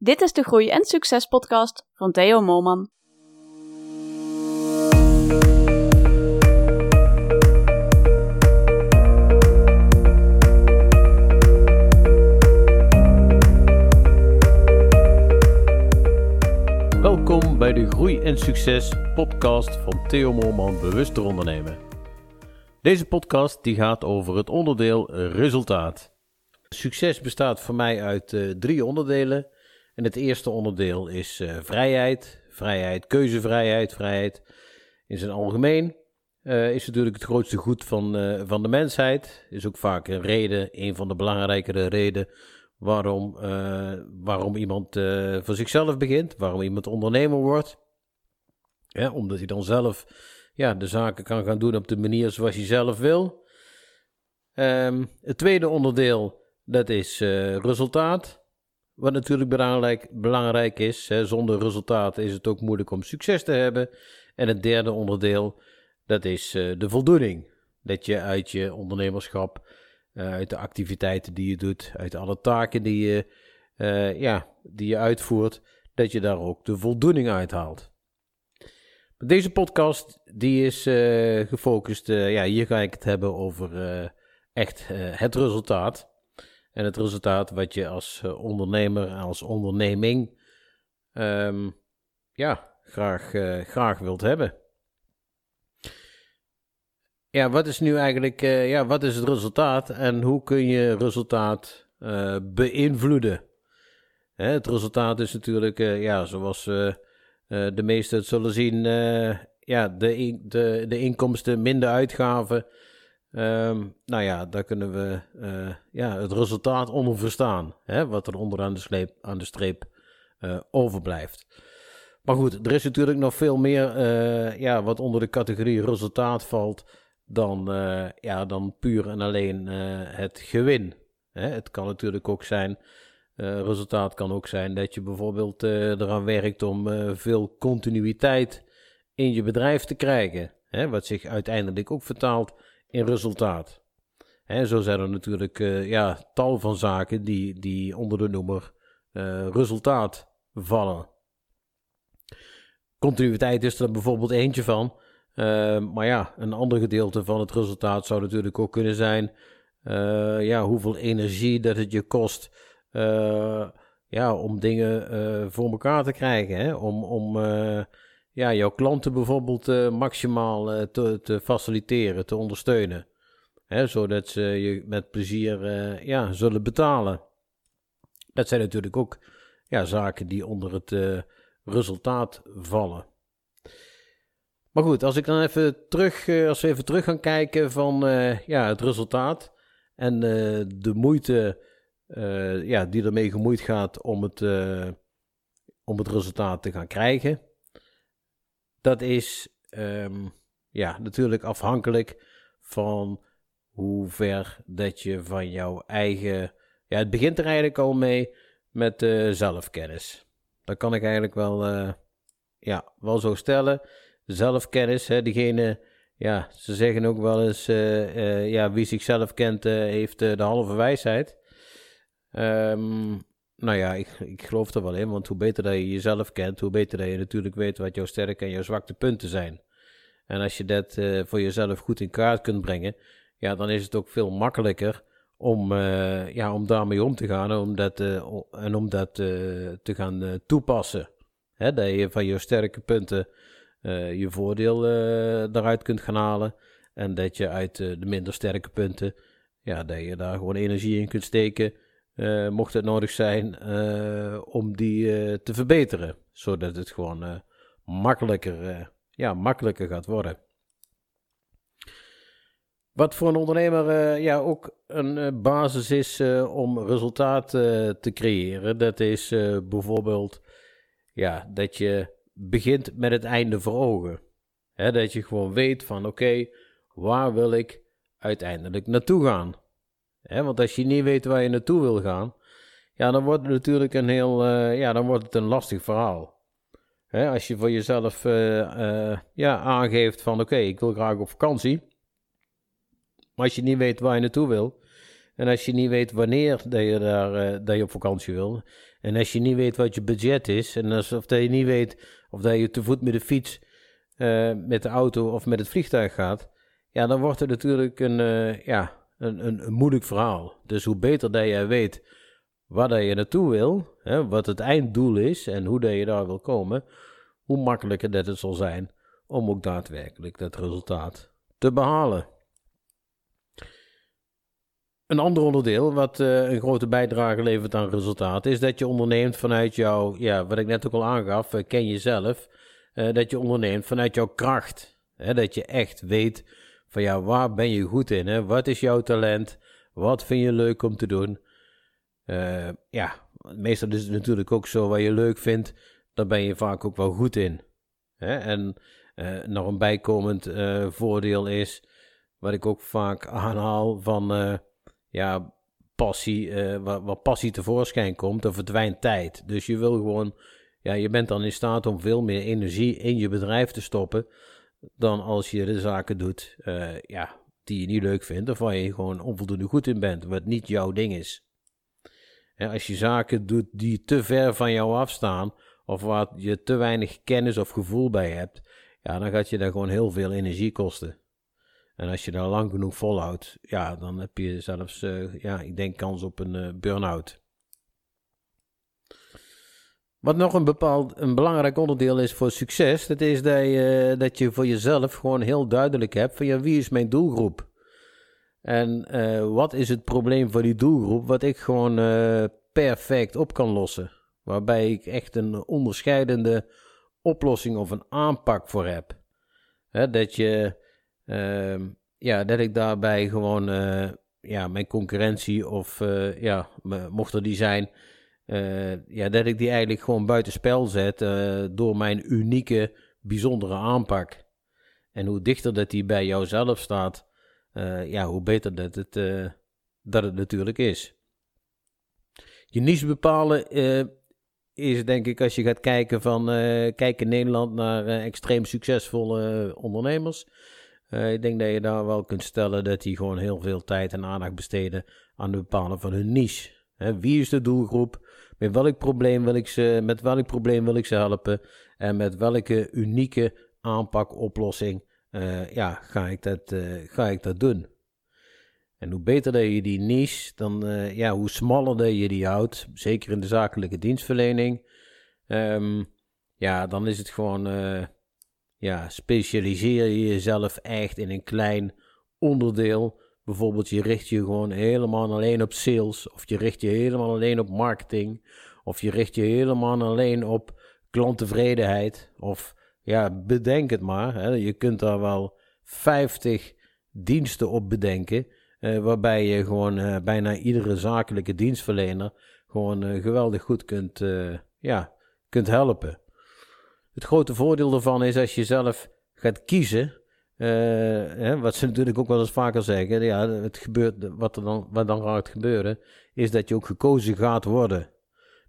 Dit is de Groei en Succes podcast van Theo Molman. Welkom bij de Groei en Succes podcast van Theo Molman Bewuster Ondernemen. Deze podcast die gaat over het onderdeel resultaat. Succes bestaat voor mij uit uh, drie onderdelen. En het eerste onderdeel is uh, vrijheid. Vrijheid, keuzevrijheid, vrijheid in zijn algemeen. Uh, is natuurlijk het grootste goed van, van de mensheid. Is ook vaak een reden, een van de belangrijkere redenen waarom, waarom iemand voor zichzelf begint. Waarom iemand ondernemer wordt. Omdat hij dan zelf ja, de zaken kan gaan doen op de manier zoals hij zelf wil. Um, het tweede onderdeel, dat is resultaat. Wat natuurlijk belangrijk, belangrijk is. Zonder resultaat is het ook moeilijk om succes te hebben. En het derde onderdeel, dat is uh, de voldoening. Dat je uit je ondernemerschap, uh, uit de activiteiten die je doet, uit alle taken die je, ja, die je uitvoert, dat je daar ook de voldoening uit haalt. Deze podcast die is gefocust, ja, hier ga ik het hebben over echt het resultaat. En het resultaat wat je als ondernemer, als onderneming, um, ja, graag, graag wilt hebben. Ja, wat is nu eigenlijk, ja, wat is het resultaat en hoe kun je resultaat beïnvloeden? Hè, het resultaat is natuurlijk, ja, zoals de meesten het zullen zien, ja, de, de, de inkomsten minder uitgaven. Um, nou ja, daar kunnen we uh, ja, het resultaat onder verstaan. Hè, wat er onderaan de, aan de streep overblijft. Maar goed, er is natuurlijk nog veel meer ja, wat onder de categorie resultaat valt dan, ja, dan puur en alleen het gewin. Hè, het kan natuurlijk ook zijn resultaat kan ook zijn dat je bijvoorbeeld eraan werkt om veel continuïteit in je bedrijf te krijgen. Hè, wat zich uiteindelijk ook vertaalt in resultaat. Hè, zo zijn er natuurlijk ja, tal van zaken die, die onder de noemer resultaat vallen. Continuïteit is er bijvoorbeeld eentje van. maar ja, een ander gedeelte van het resultaat zou natuurlijk ook kunnen zijn ja, hoeveel energie dat het je kost ja, om dingen voor elkaar te krijgen. Hè? Om, om ja, jouw klanten bijvoorbeeld maximaal te, te faciliteren, te ondersteunen. Hè? Zodat ze je met plezier ja, zullen betalen. Dat zijn natuurlijk ook ja, zaken die onder het resultaat vallen. Maar goed, als ik dan even terug, als we even terug gaan kijken van ja, het resultaat en de moeite ja, die ermee gemoeid gaat om het, om het resultaat te gaan krijgen. Dat is um, ja, natuurlijk afhankelijk van hoe ver dat je van jouw eigen. Ja, het begint er eigenlijk al mee met uh, zelfkennis. Dat kan ik eigenlijk wel, ja, wel zo stellen. Zelfkennis, hè, diegene. Ja, ze zeggen ook wel eens: ja, wie zichzelf kent, heeft de halve wijsheid. Um, nou ja, ik, ik geloof er wel in, want hoe beter dat je jezelf kent, hoe beter dat je natuurlijk weet wat jouw sterke en jouw zwakte punten zijn. En als je dat uh, voor jezelf goed in kaart kunt brengen, ja, dan is het ook veel makkelijker om, uh, ja, om daarmee om te gaan om dat, en om dat te gaan toepassen. Hè, dat je van je sterke punten je voordeel daaruit kunt gaan halen. En dat je uit de minder sterke punten, ja, dat je daar gewoon energie in kunt steken uh, mocht het nodig zijn, uh, om die uh, te verbeteren. Zodat het gewoon makkelijker, ja, makkelijker gaat worden. Wat voor een ondernemer ja, ook een basis is om resultaat te creëren, dat is bijvoorbeeld ja, dat je begint met het einde voor ogen. dat je gewoon weet van oké, waar wil ik uiteindelijk naartoe gaan? Want als je niet weet waar je naartoe wil gaan, ja, dan wordt het natuurlijk een heel, uh, ja, dan wordt het een lastig verhaal. als je voor jezelf uh, uh, ja, aangeeft van oké, ik wil graag op vakantie. Maar als je niet weet waar je naartoe wil, en als je niet weet wanneer dat je, daar, dat je op vakantie wil, En als je niet weet wat je budget is, en alsof dat je niet weet of dat je te voet met de fiets, met de auto of met het vliegtuig gaat, ja, dan wordt het natuurlijk een, ja, een, een, moeilijk verhaal. Dus hoe beter dat jij weet waar dat je naartoe wil, hè, wat het einddoel is en hoe dat je daar wil komen, hoe makkelijker dat het zal zijn om ook daadwerkelijk dat resultaat te behalen. Een ander onderdeel wat uh, een grote bijdrage levert aan resultaat is dat je onderneemt vanuit jouw, ja, wat ik net ook al aangaf, uh, ken jezelf, uh, dat je onderneemt vanuit jouw kracht. Hè, dat je echt weet van ja, waar ben je goed in? Hè? Wat is jouw talent? Wat vind je leuk om te doen? ja, meestal is het natuurlijk ook zo, wat je leuk vindt, daar ben je vaak ook wel goed in. Hè? En nog een bijkomend voordeel is, wat ik ook vaak aanhaal van ja, passie, waar, waar, passie tevoorschijn komt, dan verdwijnt tijd. Dus je wil gewoon, ja, je bent dan in staat om veel meer energie in je bedrijf te stoppen dan als je de zaken doet, uh, ja, die je niet leuk vindt of waar je gewoon onvoldoende goed in bent, wat niet jouw ding is. Als je zaken doet die te ver van jou afstaan of waar je te weinig kennis of gevoel bij hebt, ja, dan gaat je daar gewoon heel veel energie kosten. En als je daar lang genoeg volhoudt, ja, dan heb je zelfs, uh, ja, ik denk kans op een uh, burn-out. Wat nog een bepaald, een belangrijk onderdeel is voor succes, dat is dat je, dat je voor jezelf gewoon heel duidelijk hebt van ja, wie is mijn doelgroep? En uh, wat is het probleem voor die doelgroep wat ik gewoon perfect op kan lossen? Waarbij ik echt een onderscheidende oplossing of een aanpak voor heb. Hè, dat je Ehm, ja, dat ik daarbij gewoon uh, ja, mijn concurrentie of ja, mocht er die zijn, ja, dat ik die eigenlijk gewoon buitenspel zet door mijn unieke, bijzondere aanpak. En hoe dichter dat die bij jouzelf staat, ja, hoe beter dat het, dat het natuurlijk is. Je niche bepalen is denk ik als je gaat kijken van in Nederland naar extreem succesvolle ondernemers uh, ik denk dat je daar wel kunt stellen dat die gewoon heel veel tijd en aandacht besteden aan het bepalen van hun niche. Wie is de doelgroep? Met welk, probleem wil ik ze, met welk probleem wil ik ze helpen? En met welke unieke aanpak, oplossing uh, ja, ga, ik dat, uh, ga ik dat doen? En hoe beter dat je die niche, dan ja, hoe smaller dat je die houdt, zeker in de zakelijke dienstverlening, um, ja, dan is het gewoon ja, specialiseer je jezelf echt in een klein onderdeel. Bijvoorbeeld, je richt je gewoon helemaal alleen op sales, of je richt je helemaal alleen op marketing, of je richt je helemaal alleen op klanttevredenheid. Of ja, bedenk het maar. Hè. Je kunt daar wel 50 diensten op bedenken, eh, waarbij je gewoon eh, bijna iedere zakelijke dienstverlener gewoon eh, geweldig goed kunt, eh, ja, kunt helpen. Het grote voordeel daarvan is als je zelf gaat kiezen. Uh, hè, wat ze natuurlijk ook wel eens vaker zeggen. Ja, het gebeurt, wat, er dan, wat dan gaat gebeuren. Is dat je ook gekozen gaat worden.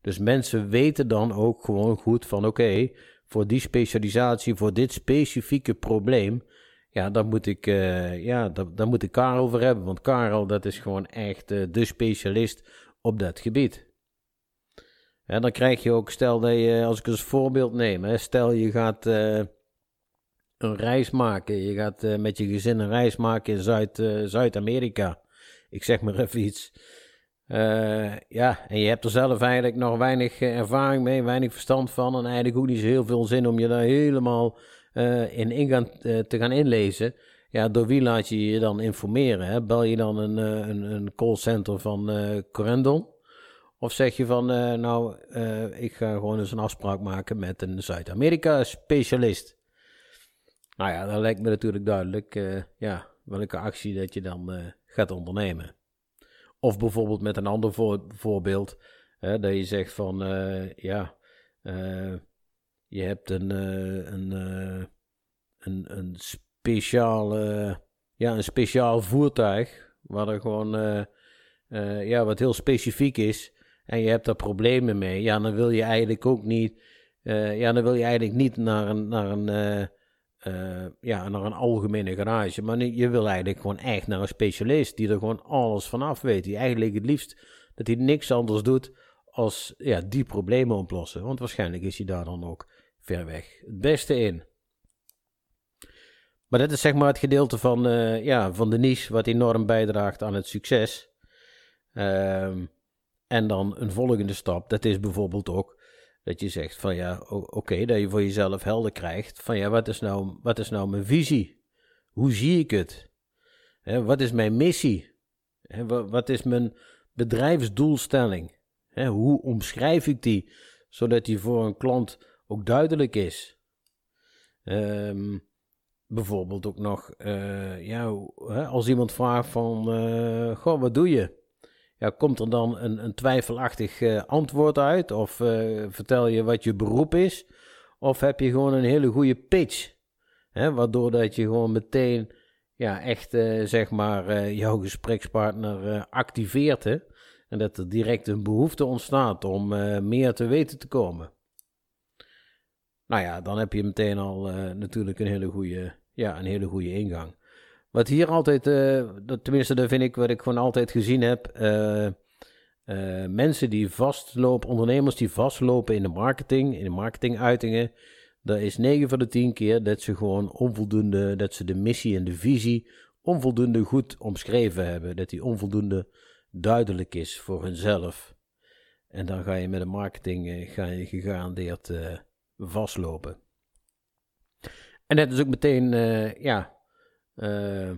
Dus mensen weten dan ook gewoon goed van oké. voor die specialisatie, voor dit specifieke probleem. Ja, daar moet ik, uh, ja, daar, moet ik Karel over hebben. Want Karel, dat is gewoon echt uh, de specialist op dat gebied. En dan krijg je ook, stel dat je, als ik als voorbeeld neem, hè, stel je gaat een reis maken. Je gaat uh, met je gezin een reis maken in Zuid, uh, Zuid-Amerika. Ik zeg maar even iets. ja, en je hebt er zelf eigenlijk nog weinig ervaring mee, weinig verstand van. En eigenlijk ook niet zo heel veel zin om je daar helemaal in, in gaan, te gaan inlezen. Ja, door wie laat je je dan informeren? Bel je dan een, een, een callcenter van Corendon? Of zeg je van, nou, ik ga gewoon eens een afspraak maken met een Zuid-Amerika-specialist. Nou ja, dan lijkt me natuurlijk duidelijk uh, ja, welke actie dat je dan gaat ondernemen. Of bijvoorbeeld met een ander voor, voorbeeld, dat je zegt van, ja, je hebt een, een, een, een, speciaal, ja, een speciaal voertuig, waar er gewoon, ja, wat heel specifiek is en je hebt daar problemen mee, ja, dan wil je eigenlijk ook niet, ja, dan wil je eigenlijk niet naar een, naar een, uh, ja, naar een algemene garage, maar je wil eigenlijk gewoon echt naar een specialist die er gewoon alles vanaf weet, die eigenlijk het liefst dat hij niks anders doet als ja, die problemen oplossen. Want waarschijnlijk is hij daar dan ook ver weg het beste in. Maar dat is zeg maar het gedeelte van, uh, ja, van de niche wat enorm bijdraagt aan het succes. Ehm, en dan een volgende stap, dat is bijvoorbeeld ook dat je zegt van ja, oké, dat je voor jezelf helder krijgt van ja, wat is nou, wat is nou mijn visie? Hoe zie ik het? wat is mijn missie? wat is mijn bedrijfsdoelstelling? hoe omschrijf ik die, zodat die voor een klant ook duidelijk is? Um, bijvoorbeeld ook nog, uh, ja, als iemand vraagt van, uh, goh, wat doe je? Ja, komt er dan een, een twijfelachtig uh, antwoord uit? Of vertel je wat je beroep is? Of heb je gewoon een hele goede pitch? Hè, waardoor dat je gewoon meteen, ja, echt, zeg maar, jouw gesprekspartner activeert? En dat er direct een behoefte ontstaat om meer te weten te komen. Nou ja, dan heb je meteen al natuurlijk een hele goede ja, een hele goede ingang. Wat hier altijd, uh, dat, tenminste dat vind ik wat ik gewoon altijd gezien heb, uh, uh, mensen die vastlopen, ondernemers die vastlopen in de marketing, in de marketinguitingen, dat is 9 van de 10 keer dat ze gewoon onvoldoende, dat ze de missie en de visie onvoldoende goed omschreven hebben, dat die onvoldoende duidelijk is voor hunzelf. En dan ga je met de marketing ga je gegarandeerd vastlopen. En dat is ook meteen, ja, uh,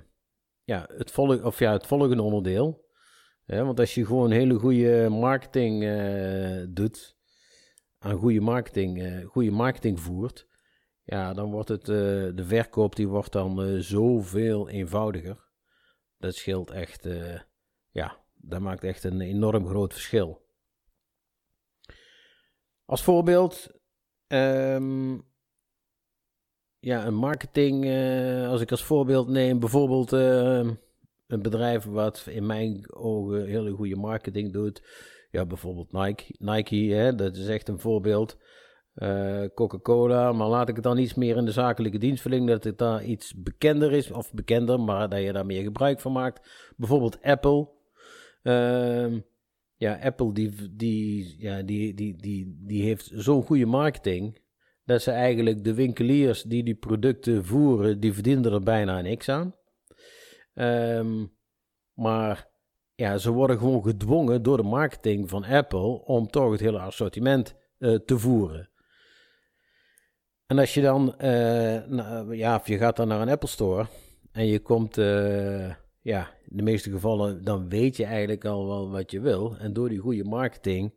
ja, het volg, of ja, het volgende onderdeel. want als je gewoon hele goede marketing uh, doet, aan goede marketing, goede marketing voert, ja, dan wordt het, de verkoop die wordt dan zoveel eenvoudiger. Dat scheelt echt, ja, dat maakt echt een enorm groot verschil. Als voorbeeld, um, ja, een marketing, uh, als ik als voorbeeld neem, bijvoorbeeld uh, een bedrijf wat in mijn ogen hele goede marketing doet. Ja, bijvoorbeeld Nike. Nike, hè, dat is echt een voorbeeld. Uh, Coca-Cola, maar laat ik het dan iets meer in de zakelijke dienstverlening, dat het daar iets bekender is, of bekender, maar dat je daar meer gebruik van maakt. Bijvoorbeeld Apple. Uh, ja, Apple die, die, ja, die, die, die, die heeft zo'n goede marketing dat ze eigenlijk de winkeliers die die producten voeren, die verdienen er bijna niks aan. Ehm, maar ja, ze worden gewoon gedwongen door de marketing van Apple om toch het hele assortiment uh, te voeren. En als je dan, uh, ja, of je gaat dan naar een Apple Store en je komt, uh, ja, in de meeste gevallen, dan weet je eigenlijk al wel wat je wil. En door die goede marketing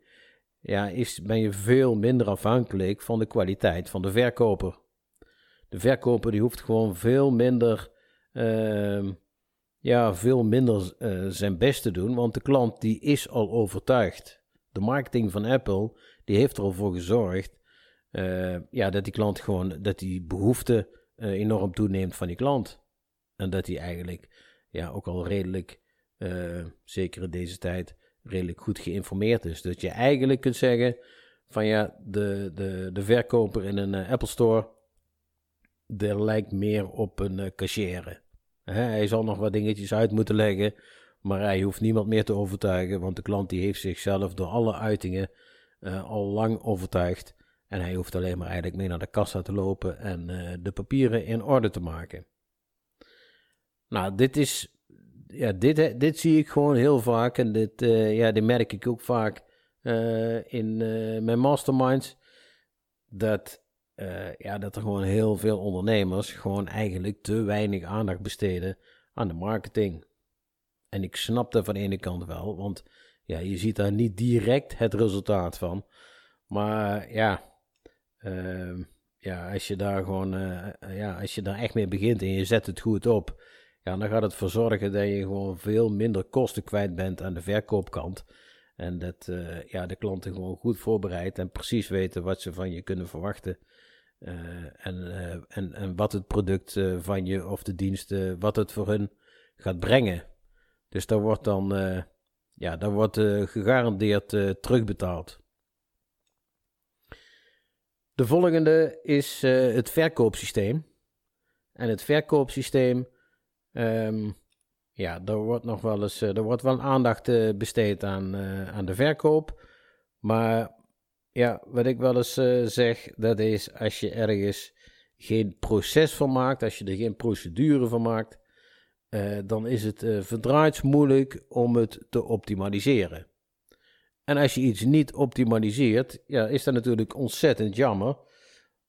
ja, is, ben je veel minder afhankelijk van de kwaliteit van de verkoper. De verkoper die hoeft gewoon veel minder, uh, ja, veel minder uh, zijn best te doen, want de klant die is al overtuigd. De marketing van Apple die heeft er al voor gezorgd uh, ja, dat die klant gewoon, dat die behoefte eh, enorm toeneemt van die klant. En dat die eigenlijk ja, ook al redelijk, zeker in deze tijd, redelijk goed geïnformeerd is. Dat je eigenlijk kunt zeggen van ja, de, de, de verkoper in een uh, Apple Store, der lijkt meer op een uh, cashier. hij zal nog wat dingetjes uit moeten leggen, maar hij hoeft niemand meer te overtuigen, want de klant die heeft zichzelf door alle uitingen uh, al lang overtuigd. En hij hoeft alleen maar eigenlijk mee naar de kassa te lopen en de papieren in orde te maken. Nou, dit is ja, dit, dit zie ik gewoon heel vaak. En dit, uh, ja, dit merk ik ook vaak uh, in uh, mijn masterminds. Dat, ja, dat er gewoon heel veel ondernemers gewoon eigenlijk te weinig aandacht besteden aan de marketing. En ik snap dat van de ene kant wel, want ja, je ziet daar niet direct het resultaat van. Maar ja, ehm, ja als je daar gewoon, ja, als je daar echt mee begint en je zet het goed op ja, dan gaat het ervoor zorgen dat je gewoon veel minder kosten kwijt bent aan de verkoopkant. En dat uh, ja, de klanten gewoon goed voorbereid en precies weten wat ze van je kunnen verwachten. Uh, en, uh, en, en wat het product van je of de diensten, wat het voor hun gaat brengen. Dus daar wordt dan, ja, daar wordt gegarandeerd terugbetaald. De volgende is het verkoopsysteem. En het verkoopsysteem Um, ja, er wordt nog wel eens er wordt wel aandacht uh, besteed aan, uh, aan de verkoop. Maar ja, wat ik wel eens zeg, dat is als je ergens geen proces van maakt, als je er geen procedure van maakt, dan is het uh, moeilijk om het te optimaliseren. En als je iets niet optimaliseert, ja, is dat natuurlijk ontzettend jammer.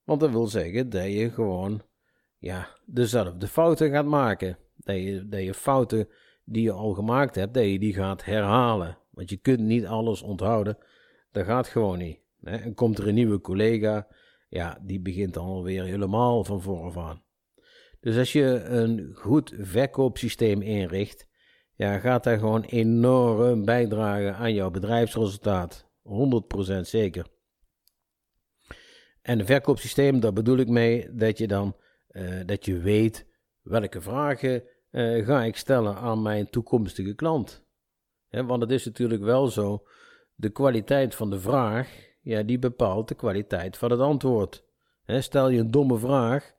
Want dat wil zeggen dat je gewoon ja, dezelfde fouten gaat maken. Dat je, fouten die je al gemaakt hebt, dat je die gaat herhalen. Want je kunt niet alles onthouden. Dat gaat gewoon niet. En komt er een nieuwe collega, ja, die begint dan alweer helemaal van vooraf aan. Dus als je een goed verkoopsysteem inricht, ja, gaat dat gewoon enorm bijdragen aan jouw bedrijfsresultaat. 100% zeker. En een verkoopsysteem, daar bedoel ik mee dat je dan uh, dat je weet welke vragen uh, ga ik stellen aan mijn toekomstige klant. want het is natuurlijk wel zo, de kwaliteit van de vraag, ja, die bepaalt de kwaliteit van het antwoord. stel je een domme vraag,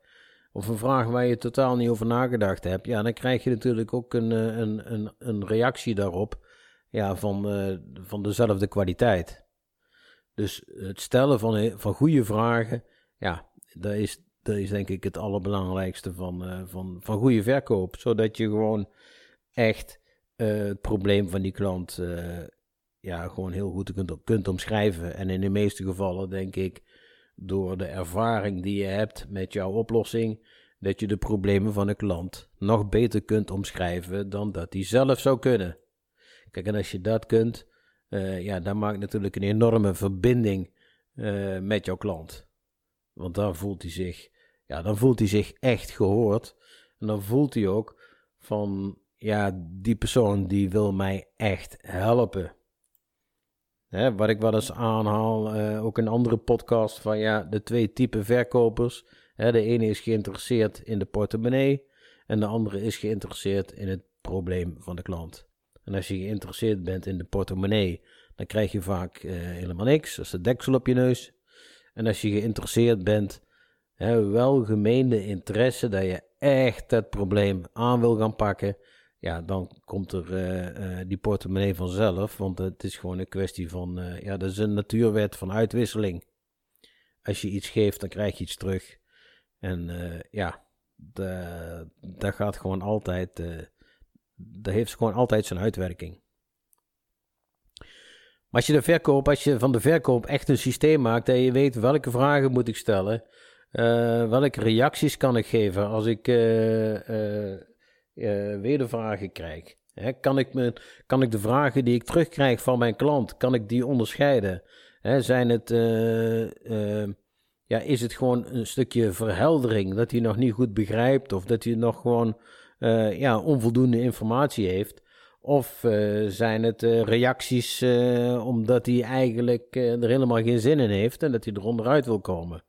of een vraag waar je totaal niet over nagedacht hebt, ja, dan krijg je natuurlijk ook een, eh, een, een, een reactie daarop ja, van, uh, van dezelfde kwaliteit. Dus het stellen van, van goede vragen, ja, dat is, dat is denk ik het allerbelangrijkste van, uh, van, van goede verkoop. Zodat je gewoon echt het probleem van die klant ja, gewoon heel goed kunt, kunt omschrijven. En in de meeste gevallen denk ik door de ervaring die je hebt met jouw oplossing, dat je de problemen van een klant nog beter kunt omschrijven dan dat hij zelf zou kunnen. Kijk, en als je dat kunt, ja, dan maakt natuurlijk een enorme verbinding met jouw klant. Want dan voelt hij zich, ja, dan voelt hij zich echt gehoord. En dan voelt hij ook van, ja, die persoon die wil mij echt helpen. Hè, wat ik wel eens aanhaal, uh, ook in andere podcast, van ja, de twee typen verkopers. Hè, de ene is geïnteresseerd in de portemonnee en de andere is geïnteresseerd in het probleem van de klant. En als je geïnteresseerd bent in de portemonnee, dan krijg je vaak uh, helemaal niks. Dat is de deksel op je neus. En als je geïnteresseerd bent, hè, welgemeende interesse, dat je echt het probleem aan wil gaan pakken, ja, dan komt er uh, uh, die portemonnee vanzelf. Want het is gewoon een kwestie van, uh, ja, dat is een natuurwet van uitwisseling. Als je iets geeft, dan krijg je iets terug. En ja, dat gaat gewoon altijd, dat heeft gewoon altijd zijn uitwerking. Maar als je de verkoop, als je van de verkoop echt een systeem maakt, dat je weet welke vragen moet ik stellen, welke reacties kan ik geven als ik uh, wedervragen krijg. Hè, kan, ik me, kan ik de vragen die ik terugkrijg van mijn klant, kan ik die onderscheiden? Zijn het, ja, is het gewoon een stukje verheldering dat hij nog niet goed begrijpt of dat hij nog gewoon ja, onvoldoende informatie heeft? Of zijn het reacties omdat hij eigenlijk er helemaal geen zin in heeft en dat hij er onderuit wil komen?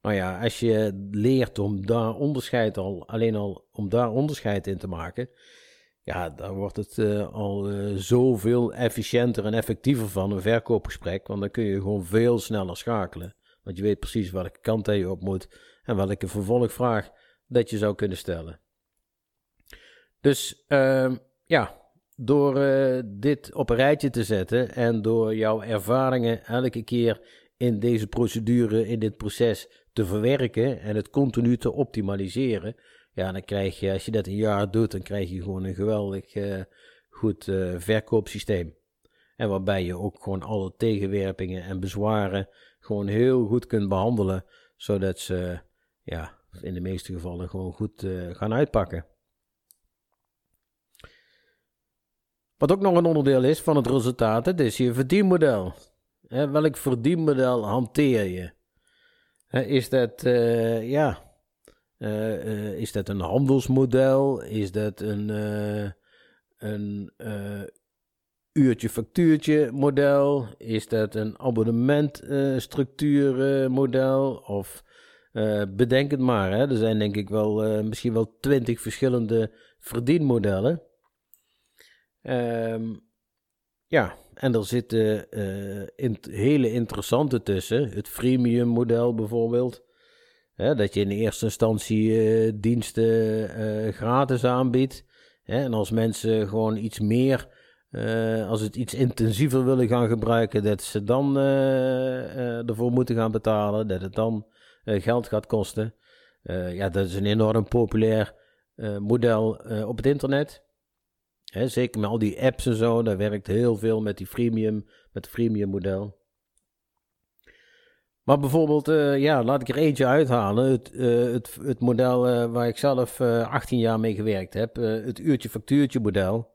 Nou ja, als je leert om daar onderscheid al, alleen al om daar onderscheid in te maken, ja, dan wordt het uh, al uh, zoveel efficiënter en effectiever van een verkoopgesprek. Want dan kun je gewoon veel sneller schakelen. Want je weet precies welke kant je op moet en welke vervolgvraag dat je zou kunnen stellen. Dus uh, ja, door uh, dit op een rijtje te zetten en door jouw ervaringen elke keer in deze procedure, in dit proces te verwerken en het continu te optimaliseren, ja, dan krijg je, als je dat een jaar doet, dan krijg je gewoon een geweldig uh, goed uh, verkoopsysteem. En waarbij je ook gewoon alle tegenwerpingen en bezwaren gewoon heel goed kunt behandelen, zodat ze ja, in de meeste gevallen gewoon goed uh, gaan uitpakken. Wat ook nog een onderdeel is van het resultaat, het is je verdienmodel. welk verdienmodel hanteer je? Is dat, uh, ja, uh, uh, is dat een handelsmodel? Is dat een, een uurtje factuurtje model? Is dat een abonnementstructuur model? Of bedenk het maar, hè? er zijn denk ik wel misschien wel twintig verschillende verdienmodellen. Um, ja, en er zitten in, hele interessante tussen. Het freemium model bijvoorbeeld. Hè, dat je in eerste instantie uh, diensten uh, gratis aanbiedt. Hè, en als mensen gewoon iets meer als het iets intensiever willen gaan gebruiken, dat ze dan ervoor moeten gaan betalen, dat het dan geld gaat kosten. ja, dat is een enorm populair model op het internet. Zeker met al die apps en zo, daar werkt heel veel met die freemium, met het freemium model. Maar bijvoorbeeld, uh, ja, laat ik er eentje uithalen. Het, uh, het, het model uh, waar ik zelf 18 jaar mee gewerkt heb, het uurtje-factuurtje model.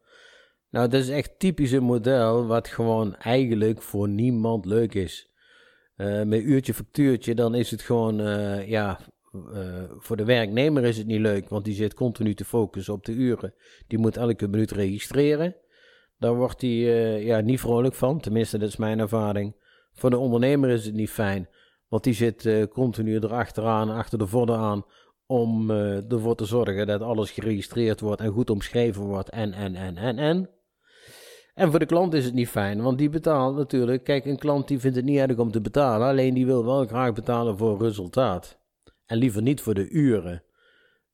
Nou, dat is echt typisch een model wat gewoon eigenlijk voor niemand leuk is. met uurtje-factuurtje, dan is het gewoon, ja, voor de werknemer is het niet leuk, want die zit continu te focussen op de uren. Die moet elke minuut registreren. Daar wordt hij ja, niet vrolijk van, tenminste, dat is mijn ervaring. Voor de ondernemer is het niet fijn. Want die zit uh, continu erachteraan, achter de vodden aan, om ervoor te zorgen dat alles geregistreerd wordt en goed omschreven wordt en, en, en, en, en. En voor de klant is het niet fijn, want die betaalt natuurlijk. Kijk, een klant die vindt het niet erg om te betalen, alleen die wil wel graag betalen voor resultaat. En liever niet voor de uren.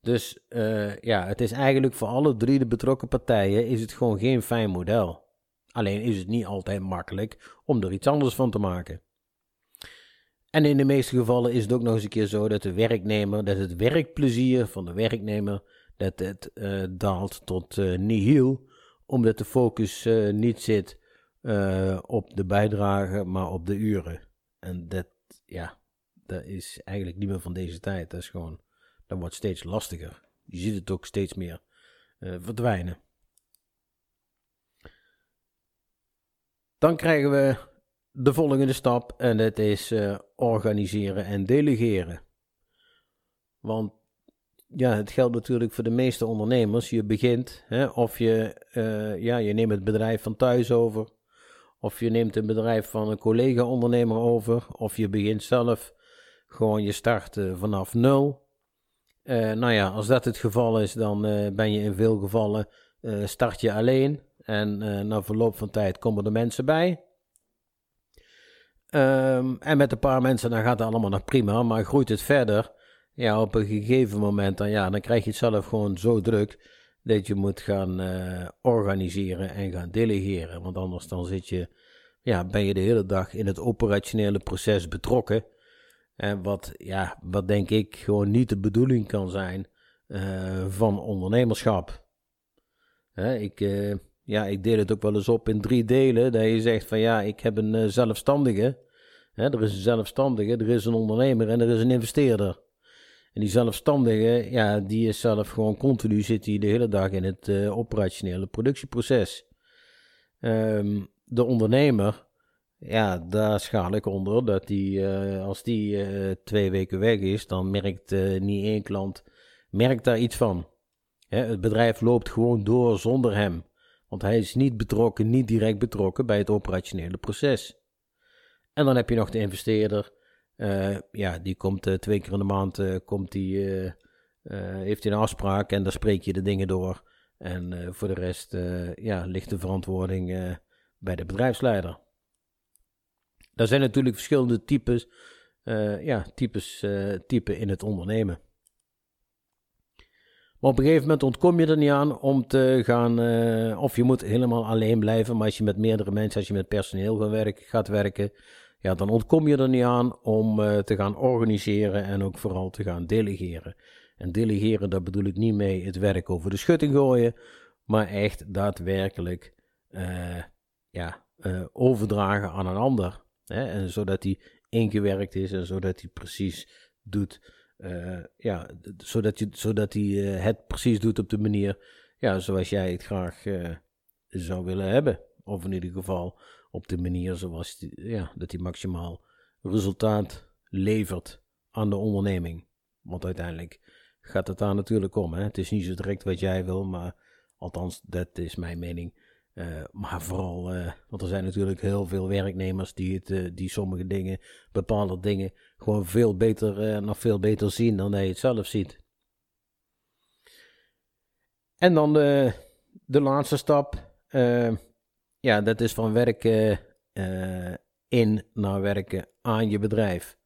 Dus uh, ja, het is eigenlijk voor alle drie de betrokken partijen is het gewoon geen fijn model. Alleen is het niet altijd makkelijk om er iets anders van te maken. En in de meeste gevallen is het ook nog eens een keer zo dat de werknemer, dat het werkplezier van de werknemer, dat het uh, daalt tot uh, nihil, omdat de focus niet zit op de bijdrage, maar op de uren. En dat, ja, dat is eigenlijk niet meer van deze tijd. Dat is gewoon, dat wordt steeds lastiger. Je ziet het ook steeds meer verdwijnen. Dan krijgen we de volgende stap en dat is uh, organiseren en delegeren. Want ja, het geldt natuurlijk voor de meeste ondernemers. Je begint, hè, of je, uh, ja, je neemt het bedrijf van thuis over, of je neemt een bedrijf van een collega-ondernemer over, of je begint zelf gewoon je start uh, vanaf nul. nou ja, als dat het geval is, dan ben je in veel gevallen start je alleen. En na verloop van tijd komen er mensen bij. Um, en met een paar mensen, dan gaat het allemaal nog prima. Maar groeit het verder, ja, op een gegeven moment, dan, ja, dan krijg je het zelf gewoon zo druk dat je moet gaan organiseren en gaan delegeren. Want anders dan zit je, ja, ben je de hele dag in het operationele proces betrokken. En wat, ja, wat denk ik gewoon niet de bedoeling kan zijn uh, van ondernemerschap. Ik, uh, ja, ik deel het ook wel eens op in drie delen. Dat je zegt van ja, ik heb een uh, zelfstandige. Er is een zelfstandige, er is een ondernemer en er is een investeerder. En die zelfstandige, ja, die is zelf gewoon continu zit hij de hele dag in het operationele productieproces. Um, de ondernemer, ja, daar schaal ik onder dat die, uh, als die uh, twee weken weg is, dan merkt niet één klant, merkt daar iets van. Hè, het bedrijf loopt gewoon door zonder hem. Want hij is niet betrokken, niet direct betrokken bij het operationele proces. En dan heb je nog de investeerder. Ja, die komt twee keer in de maand, komt die, heeft hij een afspraak en daar spreek je de dingen door. En voor de rest ja, ligt de verantwoording bij de bedrijfsleider. Er zijn natuurlijk verschillende types, ja, types, typen in het ondernemen. Maar op een gegeven moment ontkom je er niet aan om te gaan, uh, of je moet helemaal alleen blijven. Maar als je met meerdere mensen, als je met personeel gaat werken, gaat werken ja, dan ontkom je er niet aan om te gaan organiseren en ook vooral te gaan delegeren. En delegeren, daar bedoel ik niet mee het werk over de schutting gooien, maar echt daadwerkelijk ja, overdragen aan een ander. En zodat die ingewerkt is en zodat hij precies doet uh, ja, zodat, je, zodat hij uh, het precies doet op de manier ja, zoals jij het graag uh, zou willen hebben. Of in ieder geval op de manier zoals ja, dat hij maximaal resultaat levert aan de onderneming. Want uiteindelijk gaat het daar natuurlijk om. Hè? Het is niet zo direct wat jij wil, maar althans, dat is mijn mening. Uh, maar vooral, uh, want er zijn natuurlijk heel veel werknemers die, het, uh, die sommige dingen, bepaalde dingen, gewoon veel beter, nog veel beter zien dan hij het zelf ziet. En dan de, de laatste stap, ja, dat is van werken in naar werken aan je bedrijf.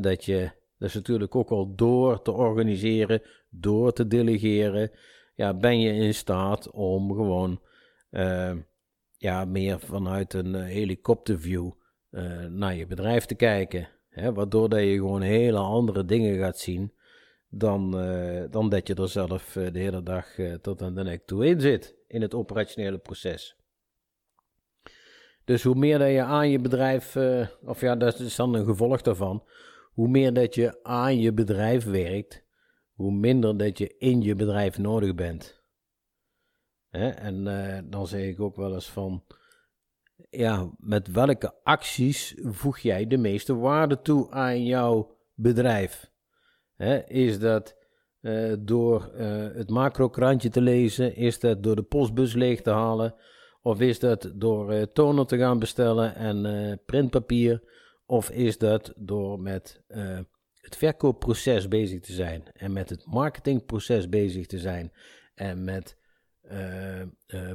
Dat je, dat is natuurlijk ook al door te organiseren, door te delegeren, ja, ben je in staat om gewoon uh, ja, meer vanuit een helikopterview naar je bedrijf te kijken. Hè, waardoor dat je gewoon hele andere dingen gaat zien dan, dan dat je er zelf de hele dag tot aan de nek toe in zit in het operationele proces. Dus hoe meer dat je aan je bedrijf, of ja, dat is dan een gevolg daarvan, hoe meer dat je aan je bedrijf werkt, hoe minder dat je in je bedrijf nodig bent. Hè? En uh, dan zeg ik ook wel eens van, ja, met welke acties voeg jij de meeste waarde toe aan jouw bedrijf? Hè? Is dat uh, door het macrokrantje te lezen? Is dat door de postbus leeg te halen? Of is dat door uh, toner te gaan bestellen en uh, printpapier? Of is dat door met uh, het verkoopproces bezig te zijn en met het marketingproces bezig te zijn en met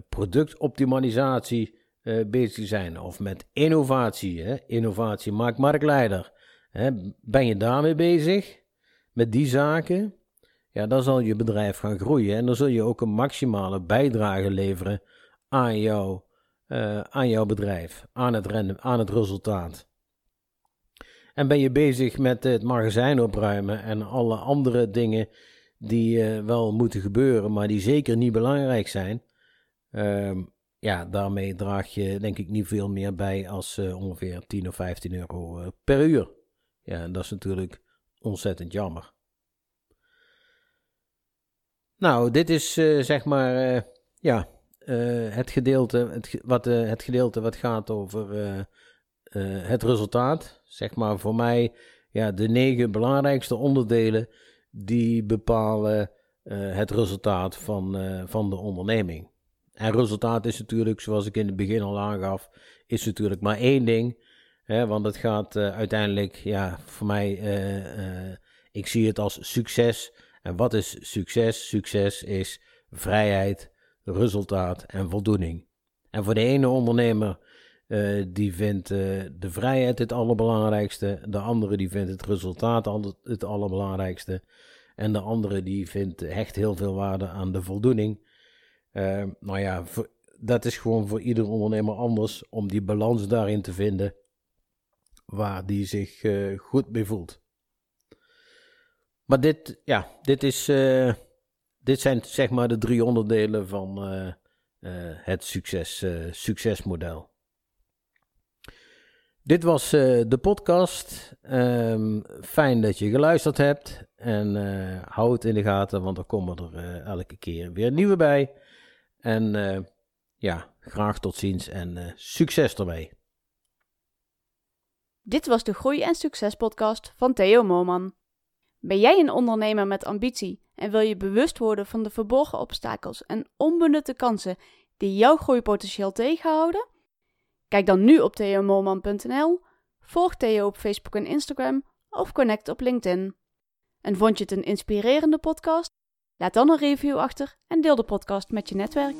productoptimalisatie bezig te zijn of met innovatie? Hè? Innovatie maakt marktleider. Hè? Ben je daarmee bezig? Met die zaken? Ja, dan zal je bedrijf gaan groeien en dan zul je ook een maximale bijdrage leveren aan, jou, uh, aan jouw bedrijf, aan het, aan het resultaat. En ben je bezig met het magazijn opruimen en alle andere dingen die uh, wel moeten gebeuren, maar die zeker niet belangrijk zijn. Uh, ja, daarmee draag je denk ik niet veel meer bij als uh, ongeveer 10 of 15 euro per uur. Ja, dat is natuurlijk ontzettend jammer. Nou, dit is zeg maar, ja, het, gedeelte, het, wat, het gedeelte wat gaat over het resultaat. Zeg maar voor mij ja, de negen belangrijkste onderdelen die bepalen het resultaat van, van de onderneming. En resultaat is natuurlijk, zoals ik in het begin al aangaf, is natuurlijk maar één ding. Hè, want het gaat uiteindelijk, ja, voor mij, ik zie het als succes. En wat is succes? Succes is vrijheid, resultaat en voldoening. En voor de ene ondernemer uh, die vindt uh, de vrijheid het allerbelangrijkste, de andere die vindt het resultaat het allerbelangrijkste en de andere die vindt echt heel veel waarde aan de voldoening. Uh, nou ja, dat is gewoon voor ieder ondernemer anders om die balans daarin te vinden waar die zich goed mee voelt. Maar dit, ja, dit is dit zijn zeg maar de drie onderdelen van het succes, succesmodel. Dit was de podcast. Um, fijn dat je geluisterd hebt. En hou het in de gaten, want er komen er elke keer weer nieuwe bij. En ja, graag tot ziens en succes ermee. Dit was de Groei en Succes podcast van Theo Moman. Ben jij een ondernemer met ambitie en wil je bewust worden van de verborgen obstakels en onbenutte kansen die jouw groeipotentieel tegenhouden? Kijk dan nu op theomolman.nl, volg Theo op Facebook en Instagram of connect op LinkedIn. En vond je het een inspirerende podcast? Laat dan een review achter en deel de podcast met je netwerk.